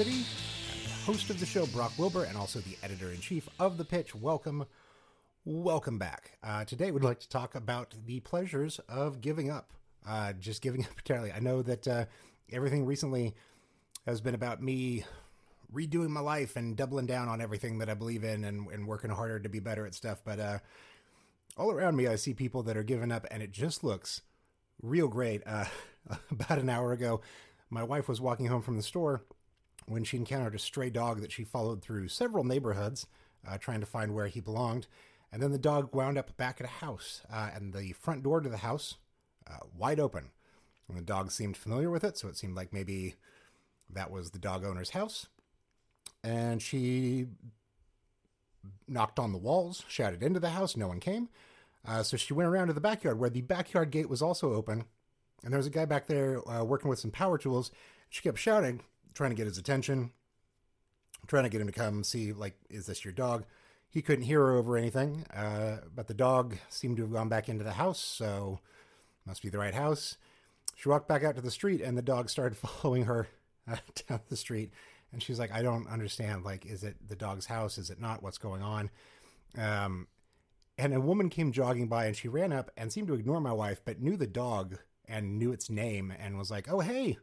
City. Host of the show, Brock Wilbur, and also the editor in chief of The Pitch. Welcome, welcome back. Uh, today, we'd like to talk about the pleasures of giving up. Uh, just giving up entirely. I know that uh, everything recently has been about me redoing my life and doubling down on everything that I believe in and, and working harder to be better at stuff. But uh, all around me, I see people that are giving up, and it just looks real great. Uh, about an hour ago, my wife was walking home from the store when she encountered a stray dog that she followed through several neighborhoods uh, trying to find where he belonged. And then the dog wound up back at a house, uh, and the front door to the house uh, wide open. And the dog seemed familiar with it, so it seemed like maybe that was the dog owner's house. And she knocked on the walls, shouted into the house. No one came. Uh, so she went around to the backyard where the backyard gate was also open. And there was a guy back there uh, working with some power tools. She kept shouting, trying to get his attention, trying to get him to come see, like, is this your dog? He couldn't hear her over anything, uh, but the dog seemed to have gone back into the house, so must be the right house. She walked back out to the street, and the dog started following her uh, down the street. And she's like, I don't understand. Like, is it the dog's house? Is it not? What's going on? Um, and a woman came jogging by and she ran up and seemed to ignore my wife, but knew the dog and knew its name and was like, "Oh, hey,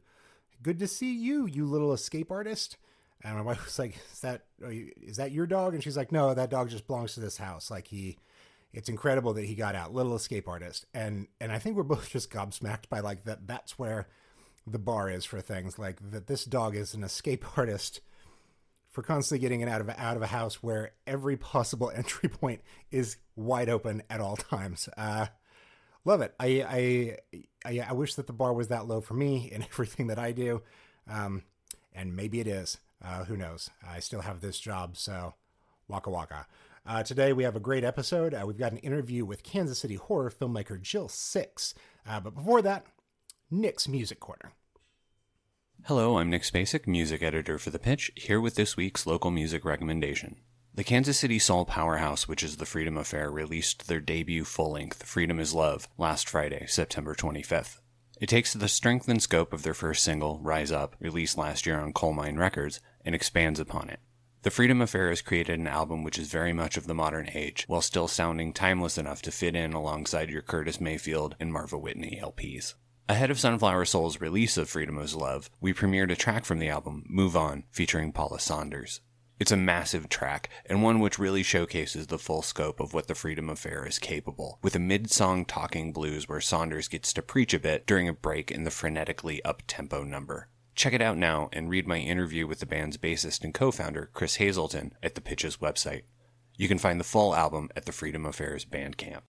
good to see you, you little escape artist." And my wife was like, "Is that is that your dog?" And she's like, "No, that dog just belongs to this house. Like he, it's incredible that he got out, little escape artist." And and I think we're both just gobsmacked by like that. That's where the bar is for things like that. This dog is an escape artist for constantly getting it out of out of a house where every possible entry point is wide open at all times. Uh, love it. I, I, I I wish that the bar was that low for me in everything that I do, um, and maybe it is. Uh, who knows? I still have this job, so waka waka. Uh, today we have a great episode. Uh, we've got an interview with Kansas City horror filmmaker Jill Sixx. Uh, but before that, Nick's Music Corner. Hello, I'm Nick Spacek, music editor for The Pitch, here with this week's local music recommendation. The Kansas City Soul Powerhouse, which is the Freedom Affair, released their debut full length, Freedom is Love, last Friday, September 25th. It takes the strength and scope of their first single, Rise Up, released last year on Colemine Records, and expands upon it. The Freedom Affair has created an album which is very much of the modern age, while still sounding timeless enough to fit in alongside your Curtis Mayfield and Marva Whitney LPs. Ahead of Sunflower Soul's release of Freedom is Love, we premiered a track from the album, Move On, featuring Paula Saunders. It's a massive track, and one which really showcases the full scope of what the Freedom Affair is capable, with a mid song talking blues where Saunders gets to preach a bit during a break in the frenetically up tempo number. Check it out now and read my interview with the band's bassist and co founder, Chris Hazelton, at the Pitch's website. You can find the full album at the Freedom Affairs Bandcamp.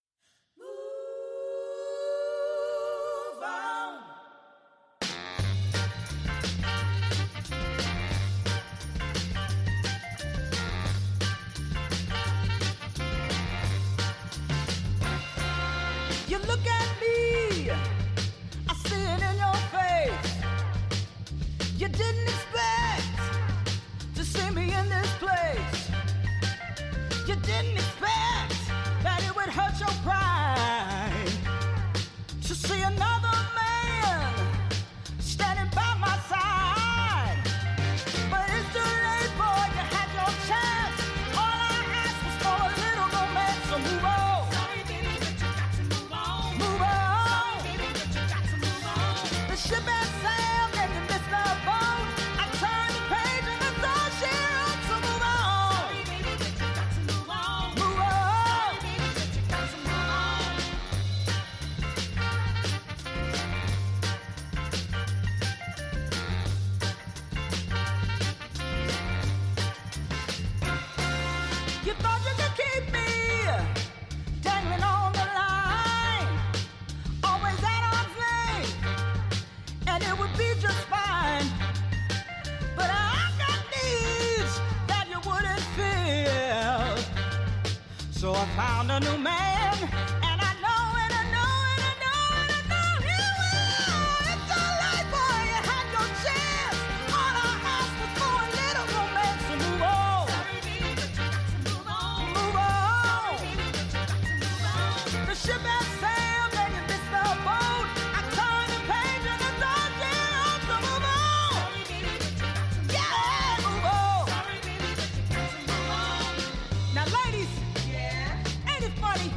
funny?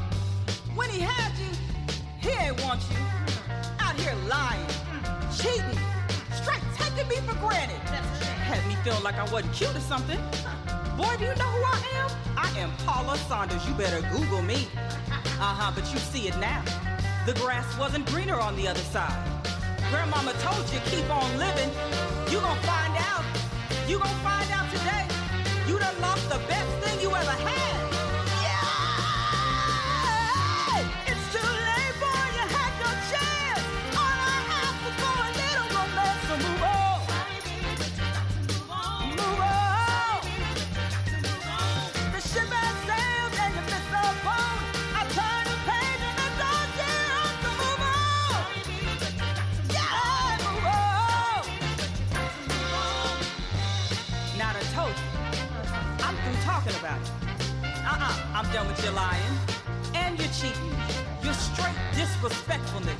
When he had you, he ain't want you. Out here lying, cheating, straight taking me for granted. Had me feel like I wasn't cute or something. Boy, do you know who I am? I am Paula Saunders. You better Google me. Uh-huh, but you see it now. The grass wasn't greener on the other side. Grandmama told you keep on living. You gonna find out. You gonna find out today. You done lost the best I'm done with your lying and your cheating. Your straight disrespectfulness.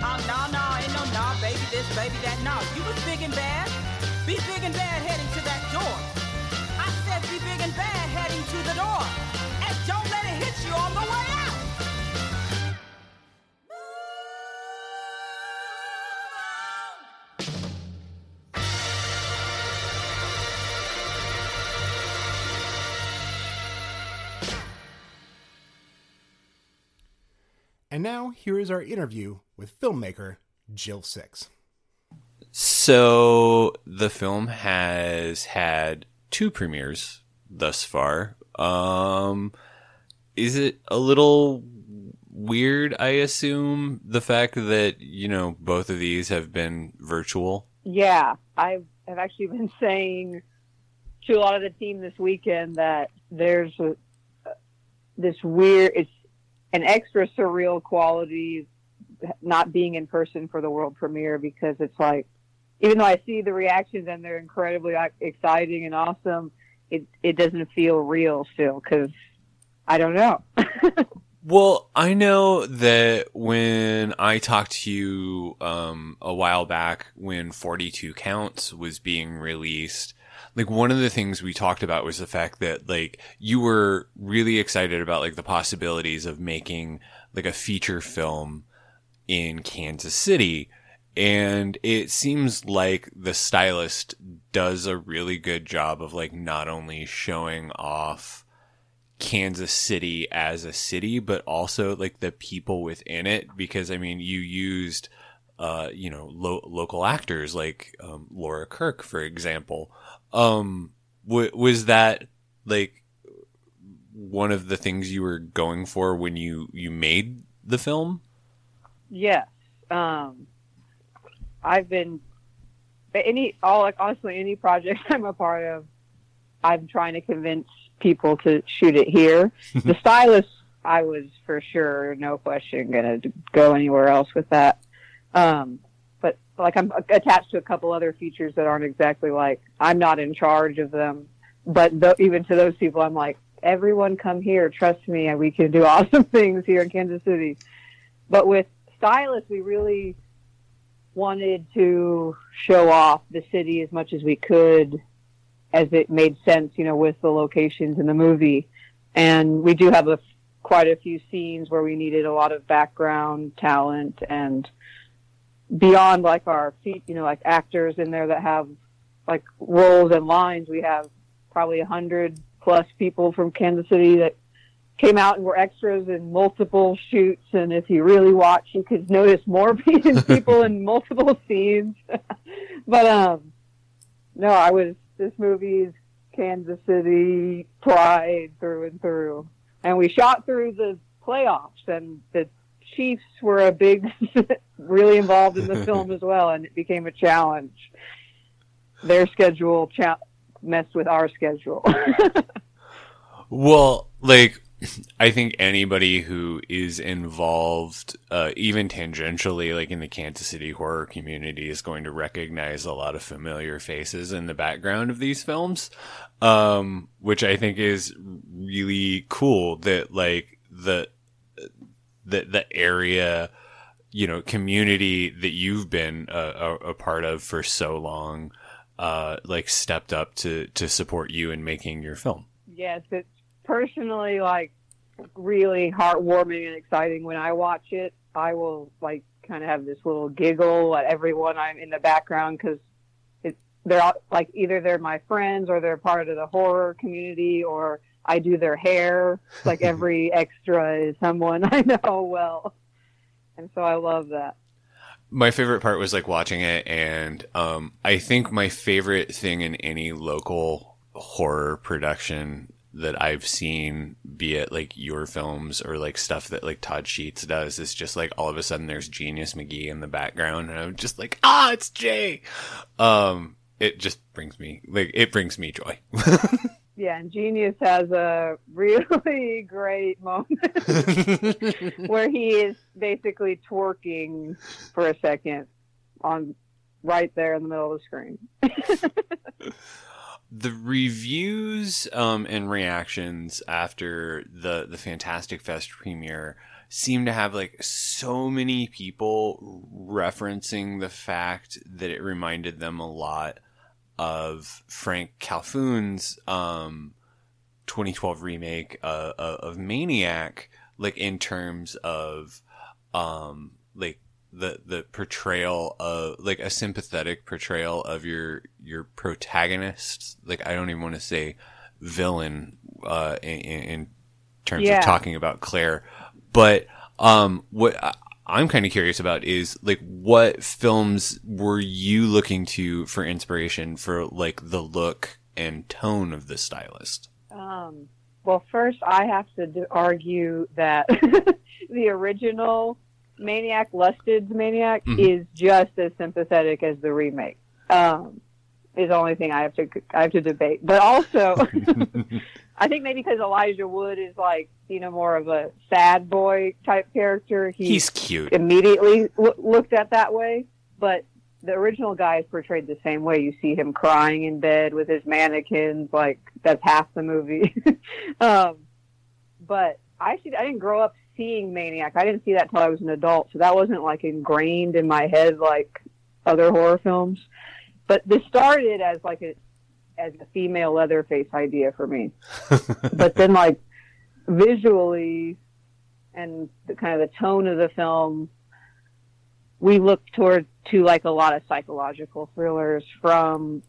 Oh, no, no, ain't no nah, baby this, baby that. No, you was big and bad. Be big and bad heading to that door. I said be big and bad heading to the door. And don't let it hit you on the way out. And now, here is our interview with filmmaker Jill Sixx. So the film has had two premieres thus far. Um, is it a little weird? I assume the fact that you know both of these have been virtual. Yeah, I have actually been saying to a lot of the team this weekend that there's a, this weird, it's an extra surreal quality not being in person for the world premiere because it's like, even though I see the reactions and they're incredibly exciting and awesome, it it doesn't feel real still because I don't know. Well, I know that when I talked to you um, a while back when 42 Counts was being released, like one of the things we talked about was the fact that like you were really excited about like the possibilities of making like a feature film in Kansas City. And it seems like the stylist does a really good job of like not only showing off Kansas City as a city, but also like the people within it. Because I mean, you used, uh, you know, lo- local actors like um, Laura Kirk, for example. Um, w- was that like one of the things you were going for when you you made the film? Yes. Um, I've been any all like honestly any project I'm a part of, I'm trying to convince people to shoot it here. the stylist, I was for sure, no question, gonna go anywhere else with that. Um, like I'm attached to a couple other features that aren't exactly like I'm not in charge of them. But even to those people, I'm like, everyone come here, trust me, and we can do awesome things here in Kansas City. But with stylists, we really wanted to show off the city as much as we could as it made sense, you know, with the locations in the movie. And we do have a quite a few scenes where we needed a lot of background talent and beyond like our feet, you know, like actors in there that have like roles and lines. We have probably a hundred plus people from Kansas City that came out and were extras in multiple shoots. And if you really watch, you could notice more people in multiple scenes. but um, no, I was this movie's Kansas City pride through and through. And we shot through the playoffs, and the Chiefs were a big, really involved in the film as well, and it became a challenge. Their schedule cha- messed with our schedule. Well, like I think anybody who is involved, uh, even tangentially, like in the Kansas City horror community, is going to recognize a lot of familiar faces in the background of these films, um, which I think is really cool. That like the the the area, you know, community that you've been a, a, a part of for so long, uh, like stepped up to to support you in making your film. yes, it's personally like really heartwarming and exciting when I watch it. I will like kind of have this little giggle at everyone I'm in the background because it's they're all, like either they're my friends or they're part of the horror community or I do their hair. Like every extra is someone I know well, and so I love that. My favorite part was like watching it, and um, I think my favorite thing in any local horror production that I've seen, be it like your films or like stuff that like Todd Sheets does, is just like all of a sudden there's Genius McGee in the background, and I'm just like, ah, it's Jay. Um, it just brings me like it brings me joy. yeah, and Genius has a really great moment where he is basically twerking for a second on right there in the middle of the screen. the reviews um, and reactions after the the Fantastic Fest premiere seem to have like so many people referencing the fact that it reminded them a lot of Franck Khalfoun's um, 2012 remake uh, uh, of Maniac, like in terms of um, like the the portrayal of like a sympathetic portrayal of your your protagonist. Like I don't even want to say villain uh, in, in terms yeah. of talking about Claire, but um, what I'm kind of curious about is like what films were you looking to for inspiration for like the look and tone of the stylist? Um, well, first I have to argue that the original Maniac, Lustig's Maniac, mm-hmm. is just as sympathetic as the remake. Um, is the only thing I have to I have to debate. But also, I think maybe because Elijah Wood is like you know more of a sad boy type character. He's, he's cute. Immediately w- looked at that way, but the original guy is portrayed the same way. You see him crying in bed with his mannequins, like that's half the movie. um, but I actually I didn't grow up seeing Maniac. I didn't see that till I was an adult, so that wasn't like ingrained in my head like other horror films. But this started as like a as a female Leatherface idea for me. but then like visually and the kind of the tone of the film, we look toward to like a lot of psychological thrillers from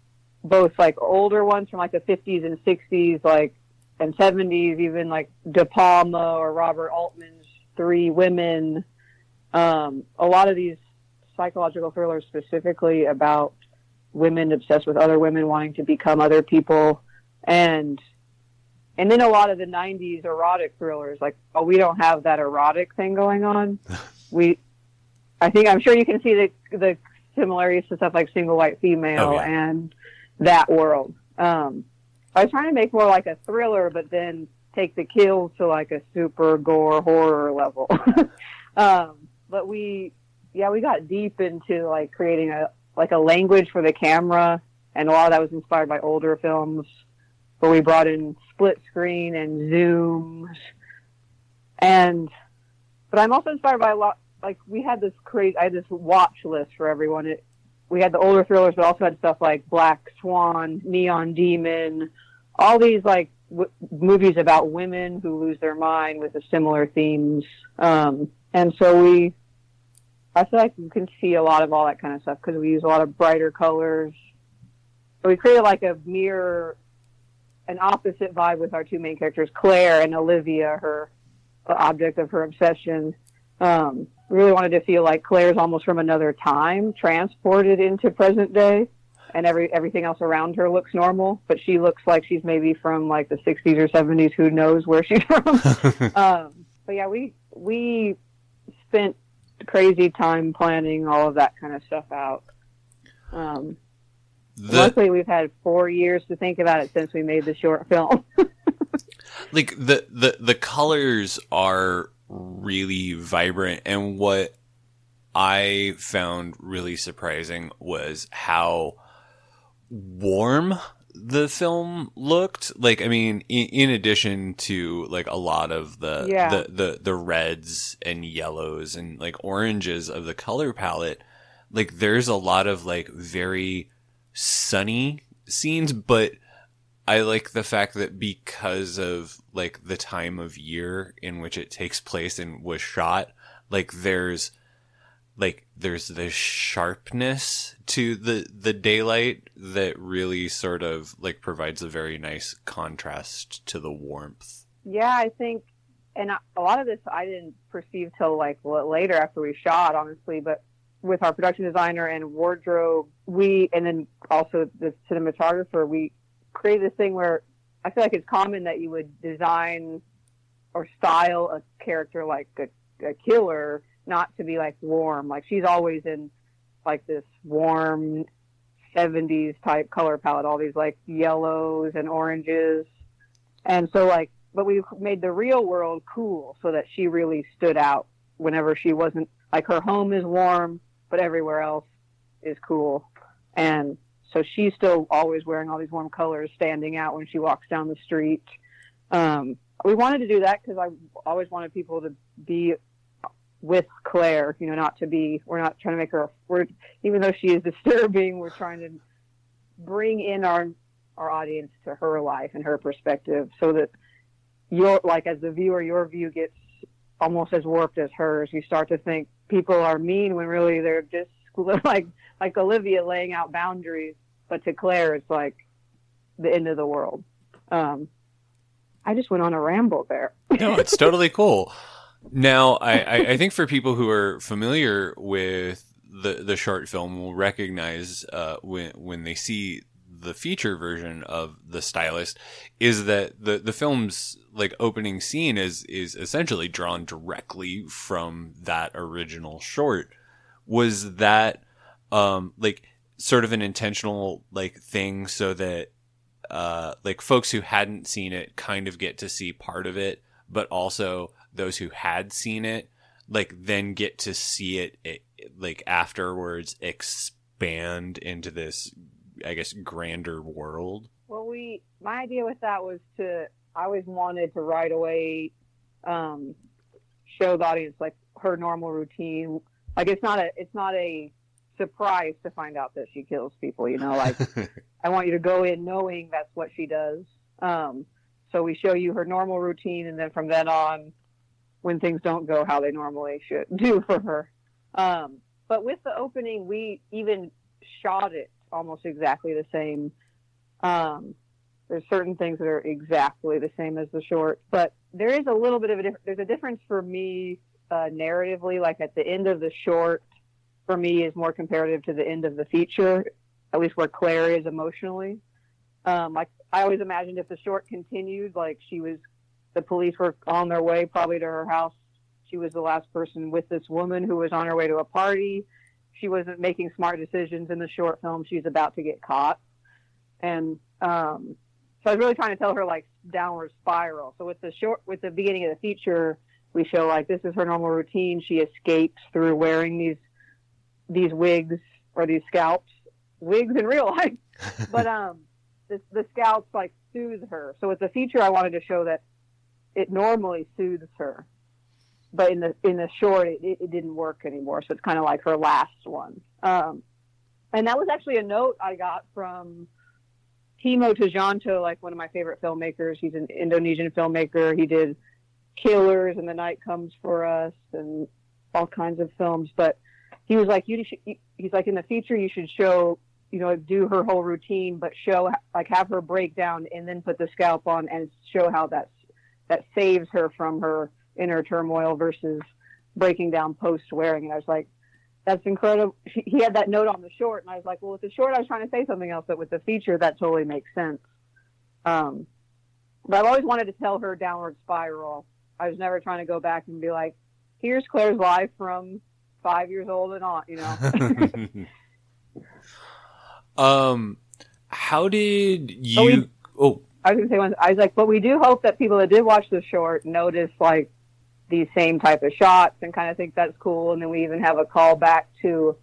both like older ones from like the 50s and 60s, like and 70s, even like De Palma or Robert Altman's Three Women. Um, a lot of these psychological thrillers specifically about women obsessed with other women wanting to become other people. And and then a lot of the 90s erotic thrillers like oh we don't have that erotic thing going on. We i think i'm sure you can see the the similarities to stuff like single white female oh, yeah. and that world. Um i was trying to make more like a thriller but then take the kills to like a super gore horror level. Um but we yeah we got deep into like creating a like a language for the camera, and a lot of that was inspired by older films where we brought in split screen and zooms. And, but I'm also inspired by a lot, like we had this crazy, I had this watch list for everyone. It, we had the older thrillers, but also had stuff like Black Swan, Neon Demon, all these like w- movies about women who lose their mind with the similar themes. Um, and so we I feel like you can see a lot of all that kind of stuff because we use a lot of brighter colors. So we created like a mirror, an opposite vibe with our two main characters, Claire and Olivia, her object of her obsession. Um, really wanted to feel like Claire's almost from another time, transported into present day, and every everything else around her looks normal, but she looks like she's maybe from like the 60s or 70s. Who knows where she's from? um, but yeah, we we spent crazy time planning all of that kind of stuff out. Um, the, luckily, we've had four years to think about it since we made the short film. like the the the colors are really vibrant, and what I found really surprising was how warm the film looked like i mean in, in, addition to like a lot of the, yeah. the the the reds and yellows and like oranges of the color palette like there's a lot of like very sunny scenes but i like the fact that because of like the time of year in which it takes place and was shot like there's like there's this sharpness to the the daylight that really sort of like provides a very nice contrast to the warmth. Yeah, I think, and a lot of this I didn't perceive till like later after we shot, honestly. But with our production designer and wardrobe, we and then also the cinematographer, we created this thing where I feel like it's common that you would design or style a character like a, a killer not to be like warm. Like she's always in like this warm 70s type color palette, all these like yellows and oranges. And so like, but we made the real world cool so that she really stood out whenever she wasn't like her home is warm, but everywhere else is cool. And so she's still always wearing all these warm colors, standing out when she walks down the street. Um, we wanted to do that because I always wanted people to be with Claire, you know, not to be, we're not trying to make her, we're, even though she is disturbing, we're trying to bring in our, our audience to her life and her perspective so that your, like as the viewer, your view gets almost as warped as hers. You start to think people are mean when really they're just like, like Olivia laying out boundaries, but to Claire, it's like the end of the world. Um, I just went on a ramble there. no, it's totally cool. Now, I, I think for people who are familiar with the the short film will recognize uh, when when they see the feature version of the stylist is that the the film's like opening scene is is essentially drawn directly from that original short. Was that um like sort of an intentional like thing so that uh like folks who hadn't seen it kind of get to see part of it but also those who had seen it like then get to see it, it like afterwards expand into this i guess grander world? Well we my idea with that was to i always wanted to right away um show the audience like her normal routine. Like it's not a it's not a surprise to find out that she kills people you know? Like i want you to go in knowing that's what she does. Um so we show you her normal routine and then from then on when things don't go how they normally should do for her. Um, but with the opening, we even shot it almost exactly the same. Um, there's certain things that are exactly the same as the short, but there is a little bit of a difference. There's a difference for me uh, narratively. Like at the end of the short, for me, is more comparative to the end of the feature, at least where Claire is emotionally. Um, like I always imagined if the short continued, like she was the police were on their way probably to her house. She was the last person with this woman who was on her way to a party. She wasn't making smart decisions in the short film. She's about to get caught. And um, so I was really trying to tell her like downward spiral. So with the short, with the beginning of the feature, we show like this is her normal routine. She escapes through wearing these these wigs or these scalps, wigs in real life. but um, the, the scalps like soothe her. So with the feature, I wanted to show that it normally soothes her, but in the in the short, it, it didn't work anymore. So it's kind of like her last one. Um, and that was actually a note I got from Timo Tjahjanto, like one of my favorite filmmakers. He's an Indonesian filmmaker. He did Killers and The Night Comes for Us and all kinds of films. But he was like, you should, he's like, in the future, you should show, you know, do her whole routine, but show, like, have her break down and then put the scalp on and show how that's that saves her from her inner turmoil versus breaking down post wearing. And I was like, that's incredible. He had that note on the short, and I was like, well, with the short, I was trying to say something else, but with the feature, that totally makes sense. Um, but I've always wanted to tell her downward spiral. I was never trying to go back and be like, here's Claire's life from five years old and on, you know. um, how did you? We, oh, I was gonna say one. I was like, but we do hope that people that did watch the short notice like these same type of shots and kind of think that's cool. And then we even have a call back to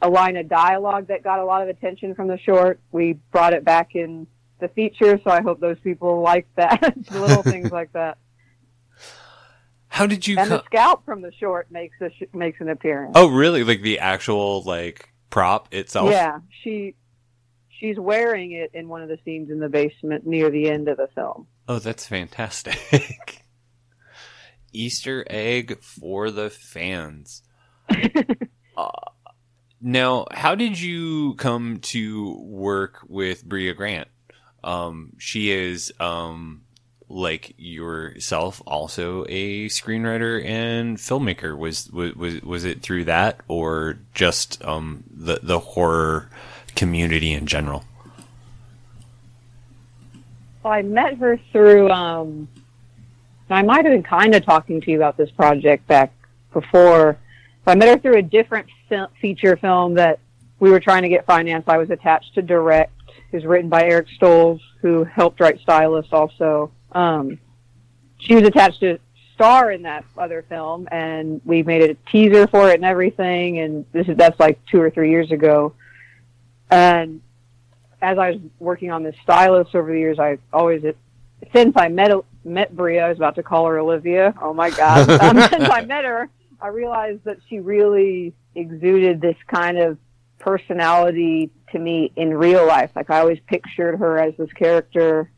a line of dialogue that got a lot of attention from the short. We brought it back in the feature, so I hope those people like that. Little things like that. How did you? And co- the scalp from the short makes a sh- makes an appearance. Oh, really? Like the actual like prop itself? Yeah, she she's wearing it in one of the scenes in the basement near the end of the film. Oh, that's fantastic. Easter egg for the fans. Uh, now, how did you come to work with Brea Grant? Um, she is um, like yourself, also a screenwriter and filmmaker. Was was was, was it through that, or just um, the the horror community in general? Well, I met her through. Um, I might have been kind of talking to you about this project back before. I met her through a different feature film that we were trying to get financed. I was attached to direct. It was written by Eric Stolze, who helped write Stylist also. Um, she was attached to star in that other film, and we made a teaser for it and everything. And this is that's like two or three years ago. And as I was working on this Stylist over the years, I always since I met met Brea, I was about to call her Olivia. Oh my God! Um, since I met her, I realized that she really exuded this kind of personality to me in real life. Like I always pictured her as this character,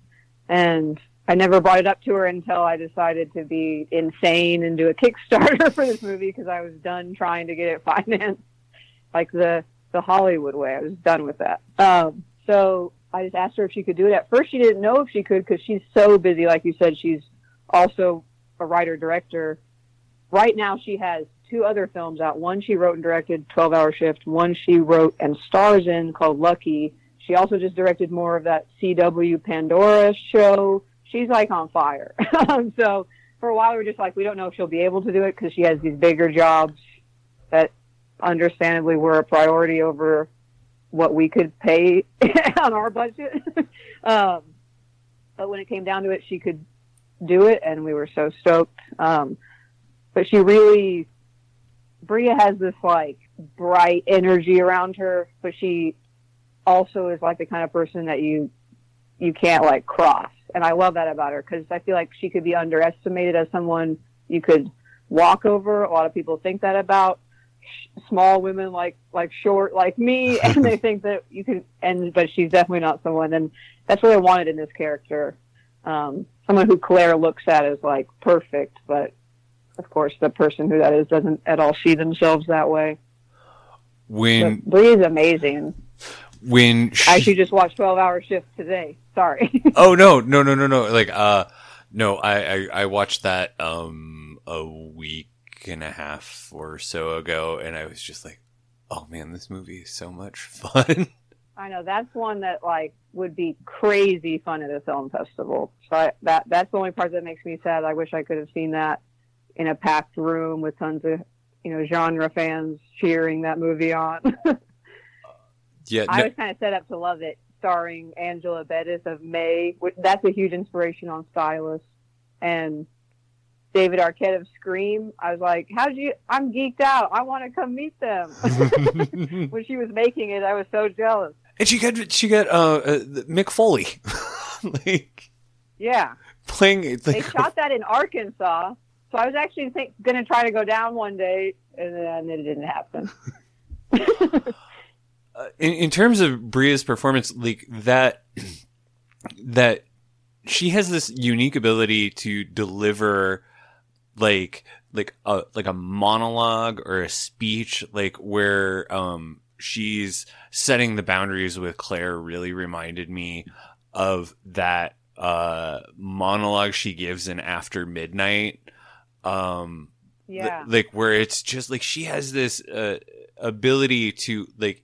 and I never brought it up to her until I decided to be insane and do a Kickstarter for this movie because I was done trying to get it financed, like the the Hollywood way. I was done with that. Um, so I just asked her if she could do it. At first, she didn't know if she could because she's so busy. Like you said, she's also a writer director. Right now, she has two other films out. One she wrote and directed, 12 Hour Shift. One she wrote and stars in called Lucky. She also just directed more of that CW Pandora show. She's like on fire. so for a while, we were just like, we don't know if she'll be able to do it because she has these bigger jobs that understandably were a priority over what we could pay on our budget. um, but when it came down to it, she could do it, and we were so stoked. Um, but she really, Brea has this like bright energy around her, but she also is like the kind of person that you you can't like cross, and I love that about her because I feel like she could be underestimated as someone you could walk over. A lot of people think that about small women like like short like me and they think that you can and but she's definitely not someone and that's what i wanted in this character. Um someone who claire looks at as like perfect but of course the person who that is doesn't at all see themselves that way. When Brea is amazing. When she... i actually just watched 12 hour shift today. Sorry. Oh no no no no no. Like uh no I, I i watched that um a week and a half or so ago, and I was just like, "Oh man, this movie is so much fun." I know that's one that like would be crazy fun at a film festival. So I, that that's the only part that makes me sad. I wish I could have seen that in a packed room with tons of you know genre fans cheering that movie on. yeah, I was kind of set up to love it, starring Angela Bettis of May. That's a huge inspiration on Stylist, and David Arquette of Scream. I was like, "How did you? I'm geeked out. I want to come meet them." when she was making it, I was so jealous. And she got she got uh, uh Mick Foley, like yeah, playing. Like, they shot that in Arkansas, so I was actually going to try to go down one day, and then it didn't happen. uh, in, in terms of Brea's performance, like that, that she has this unique ability to deliver like like a like a monologue or a speech like where um she's setting the boundaries with Claire really reminded me of that uh monologue she gives in After Midnight. Um yeah. th- like where it's just like she has this uh ability to like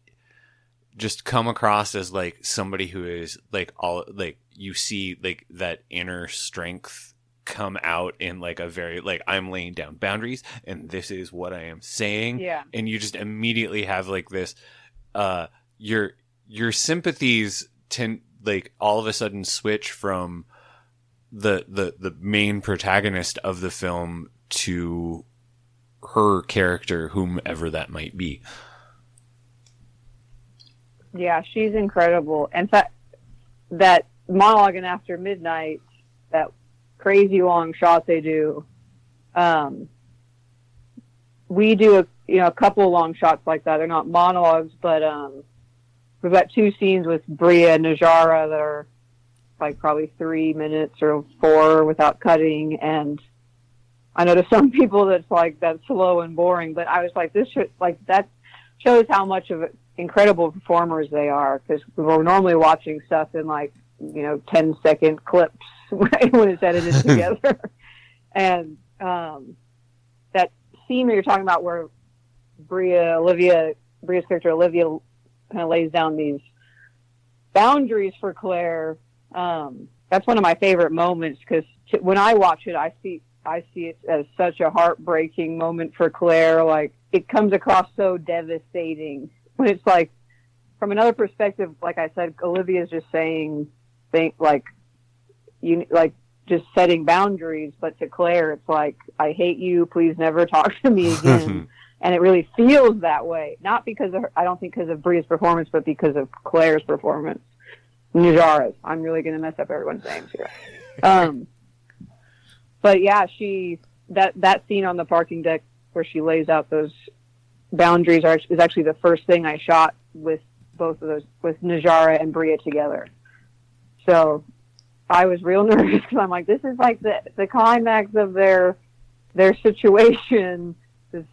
just come across as like somebody who is like all like you see like that inner strength come out in like a very like I'm laying down boundaries and this is what I am saying. Yeah. And you just immediately have like this uh your your sympathies tend like all of a sudden switch from the the the main protagonist of the film to her character whomever that might be. Yeah, she's incredible. In fact, that monologue in After Midnight, that crazy long shot they do. Um, we do a you know a couple of long shots like that. They're not monologues, but um, we've got two scenes with Brea and Najarra that are like probably three minutes or four without cutting. And I know to some people that's like that's slow and boring, but I was like, this should like that. shows how much of incredible performers they are because we're normally watching stuff in like you know ten second clips when it's edited together. And um, that scene where you're talking about where Brea Olivia Brea's character Olivia kind of lays down these boundaries for Claire um, that's one of my favorite moments because t- when I watch it I see I see it as such a heartbreaking moment for Claire. Like it comes across so devastating when it's like from another perspective, like I said, Olivia's just saying think like you like just setting boundaries, but to Claire it's like I hate you, please never talk to me again. and it really feels that way, not because of her, I don't think because of Brea's performance, but because of Claire's performance. Najarra's. I'm really going to mess up everyone's names here. Um, but yeah, she that that scene on the parking deck where she lays out those boundaries are is actually the first thing I shot with both of those with Najara and Bria together. So I was real nervous because I'm like, this is like the the climax of their their situation. It's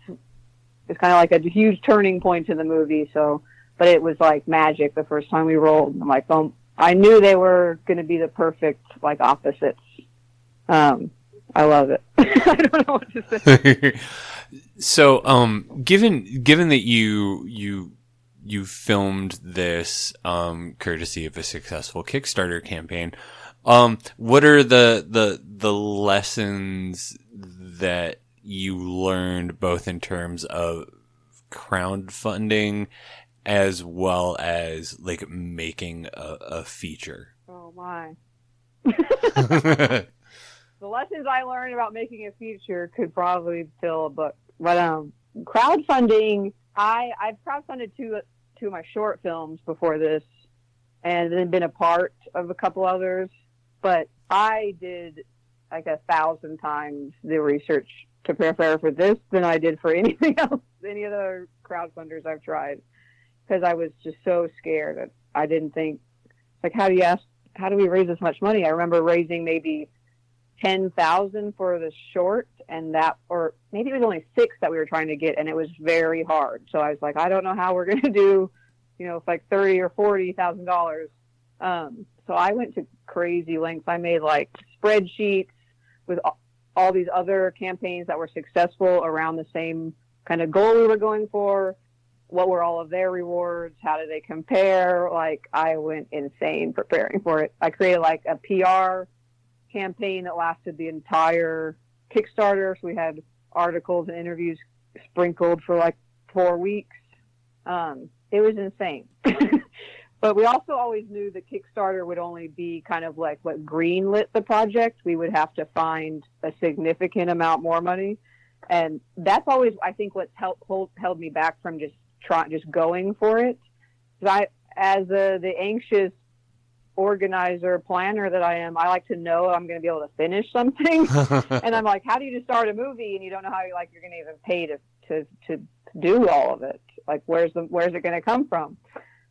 it's kind of like a huge turning point in the movie. So, but it was like magic the first time we rolled. I'm like, oh, I knew they were going to be the perfect like opposites. Um, I love it. I don't know what to say. so, um, given given that you you you filmed this um, courtesy of a successful Kickstarter campaign, um, what are the the the lessons that you learned both in terms of crowdfunding as well as like making a, a feature? Oh my. the lessons I learned about making a feature could probably fill a book. But um, crowdfunding, I I've crowdfunded two two of my short films before this, and then been a part of a couple others. But I did like a thousand times the research to prepare for this than I did for anything else, any other crowdfunders I've tried, because I was just so scared. I didn't think like how do you ask how do we raise this much money? I remember raising maybe ten thousand for the short, and that, or maybe it was only six that we were trying to get, and it was very hard. So I was like, I don't know how we're going to do, you know, it's like thirty or forty thousand dollars. Um, so I went to crazy lengths. I made like spreadsheets with all, these other campaigns that were successful around the same kind of goal we were going for. What were all of their rewards? How did they compare? Like I went insane preparing for it. I created like a PR campaign that lasted the entire Kickstarter. So we had articles and interviews sprinkled for like four weeks. Um, it was insane. but we also always knew that Kickstarter would only be kind of like what greenlit the project. We would have to find a significant amount more money. And that's always, I think, what's held, hold, held me back from just trying, just going for it. I, as a, the anxious organizer planner that I am, I like to know I'm going to be able to finish something. and I'm like, how do you just start a movie and you don't know how you like you're going to even pay to, to to do all of it? Like, where's the where's it going to come from?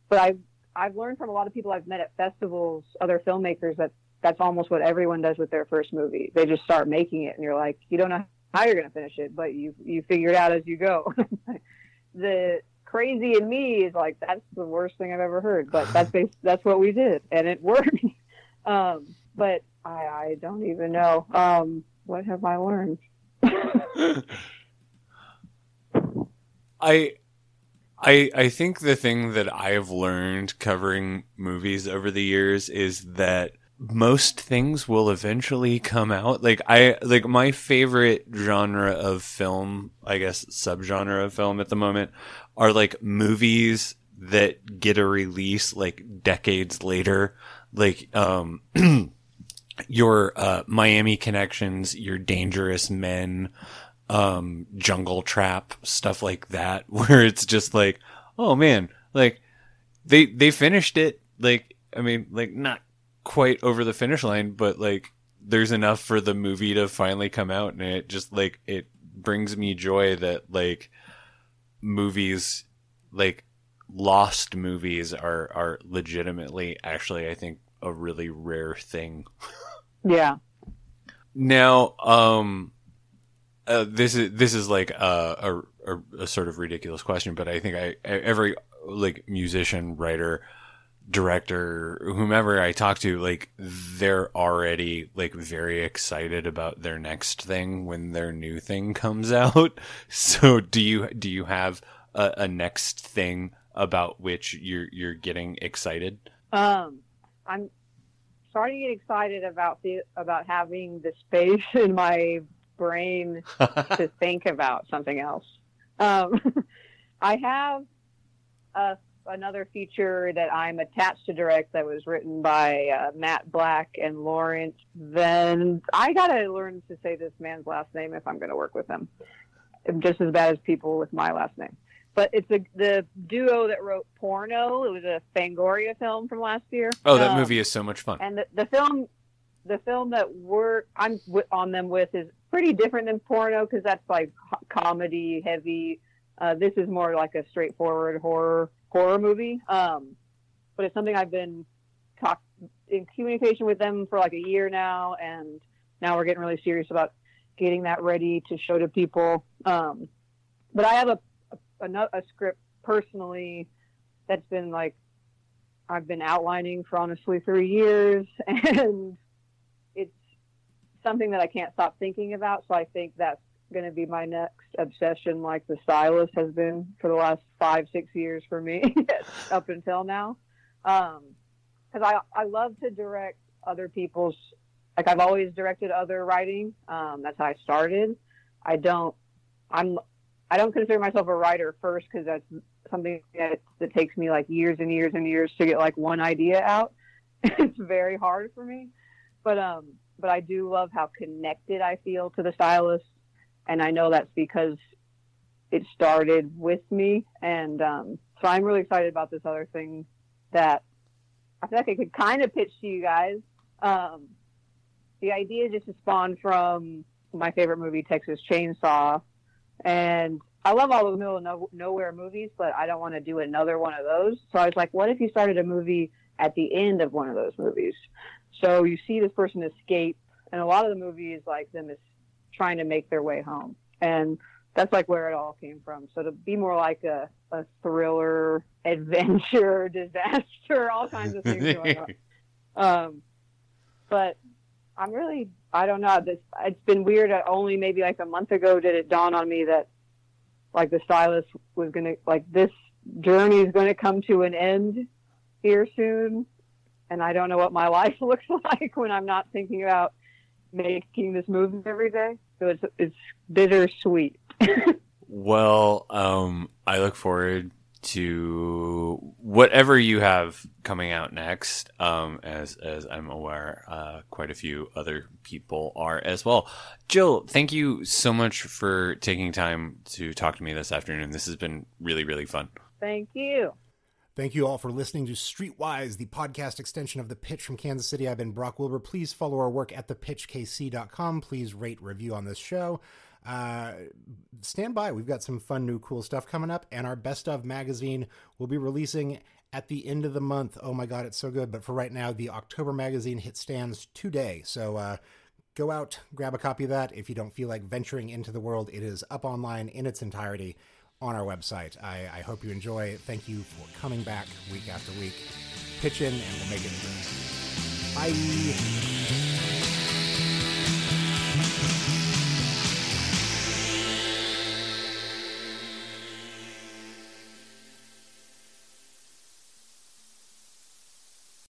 But I I've learned from a lot of people I've met at festivals, other filmmakers that that's almost what everyone does with their first movie. They just start making it, and you're like, you don't know how you're going to finish it, but you you figure it out as you go. the crazy in me is like that's the worst thing I've ever heard. But that's that's what we did, and it worked. um, but I, I don't even know. Um, what have I learned? I I I think the thing that I have learned covering movies over the years is that most things will eventually come out. Like I like my favorite genre of film, I guess subgenre of film at the moment are like movies that get a release like decades later. Like um your uh Miami connections, your dangerous men, um jungle trap, stuff like that, where it's just like, oh man, like they they finished it. Like I mean, like not quite over the finish line, but like there's enough for the movie to finally come out and it just like it brings me joy that like movies like lost movies are are legitimately actually I think a really rare thing. yeah. Now, um uh, this is this is like a, a, a, sort of ridiculous question, but I think I every like musician, writer, director, whomever I talk to, like they're already like very excited about their next thing when their new thing comes out. So do you do you have a, a next thing about which you're you're getting excited? Um, I'm starting to get excited about the about having the space in my brain to think about something else. Um, I have a another feature that I'm attached to direct that was written by uh, Matt Black and Laurence. Then I gotta learn to say this man's last name if I'm going to work with him. I'm just as bad as people with my last name. But it's a, the duo that wrote Porno. It was a Fangoria film from last year. Oh, that Um, movie is so much fun. and the, the film the film that we're i'm w- on them with is pretty different than porno because that's like co- comedy heavy. Uh, this is more like a straightforward horror horror movie. Um, but it's something i've been talk in communication with them for like a year now and now we're getting really serious about getting that ready to show to people. Um, but i have a, a, a, script personally that's been like I've been outlining for honestly three years, and something that I can't stop thinking about. So I think that's going to be my next obsession, like the stylist has been for the last five, six years for me up until now. Because I I love to direct other people's. Like I've always directed other writing. Um, that's how I started. I don't. I'm. I don't consider myself a writer first because that's something that, that takes me like years and years and years to get like one idea out. it's very hard for me, but um, but I do love how connected I feel to the stylist, and I know that's because it started with me, and um, so I'm really excited about this other thing that I feel like I could kind of pitch to you guys. Um, the idea just just spawned from my favorite movie, Texas Chainsaw, and I love all the middle of no, nowhere movies, but I don't want to do another one of those. So I was like, what if you started a movie at the end of one of those movies? So you see this person escape, and a lot of the movie is like them is trying to make their way home, and that's like where it all came from. So to be more like a, a thriller, adventure, disaster, all kinds of things going on. Um, but I'm really, I don't know. This it's been weird. uh, Only maybe like a month ago did it dawn on me that like the stylist was gonna like this journey is going to come to an end here soon, and I don't know what my life looks like when I'm not thinking about making this movie every day. So it's it's bittersweet. Well, um, I look forward to whatever you have coming out next. Um, as as I'm aware, uh, quite a few other people are as well. Jill, thank you so much for taking time to talk to me this afternoon. This has been really really fun. Thank you. Thank you all for listening to Streetwise, the podcast extension of The Pitch from Kansas City. I've been Brock Wilbur. Please follow our work at thepitchkc.com. Please rate, review on this show. Uh, stand by. We've got some fun, new, cool stuff coming up, and our Best of magazine will be releasing at the end of the month. Oh my God, it's so good. But for right now, the October magazine hit stands today. So, uh, go out, grab a copy of that. If you don't feel like venturing into the world, it is up online in its entirety on our website. I, I hope you enjoy. Thank you for coming back week after week. Pitch in and we'll make it. Bye.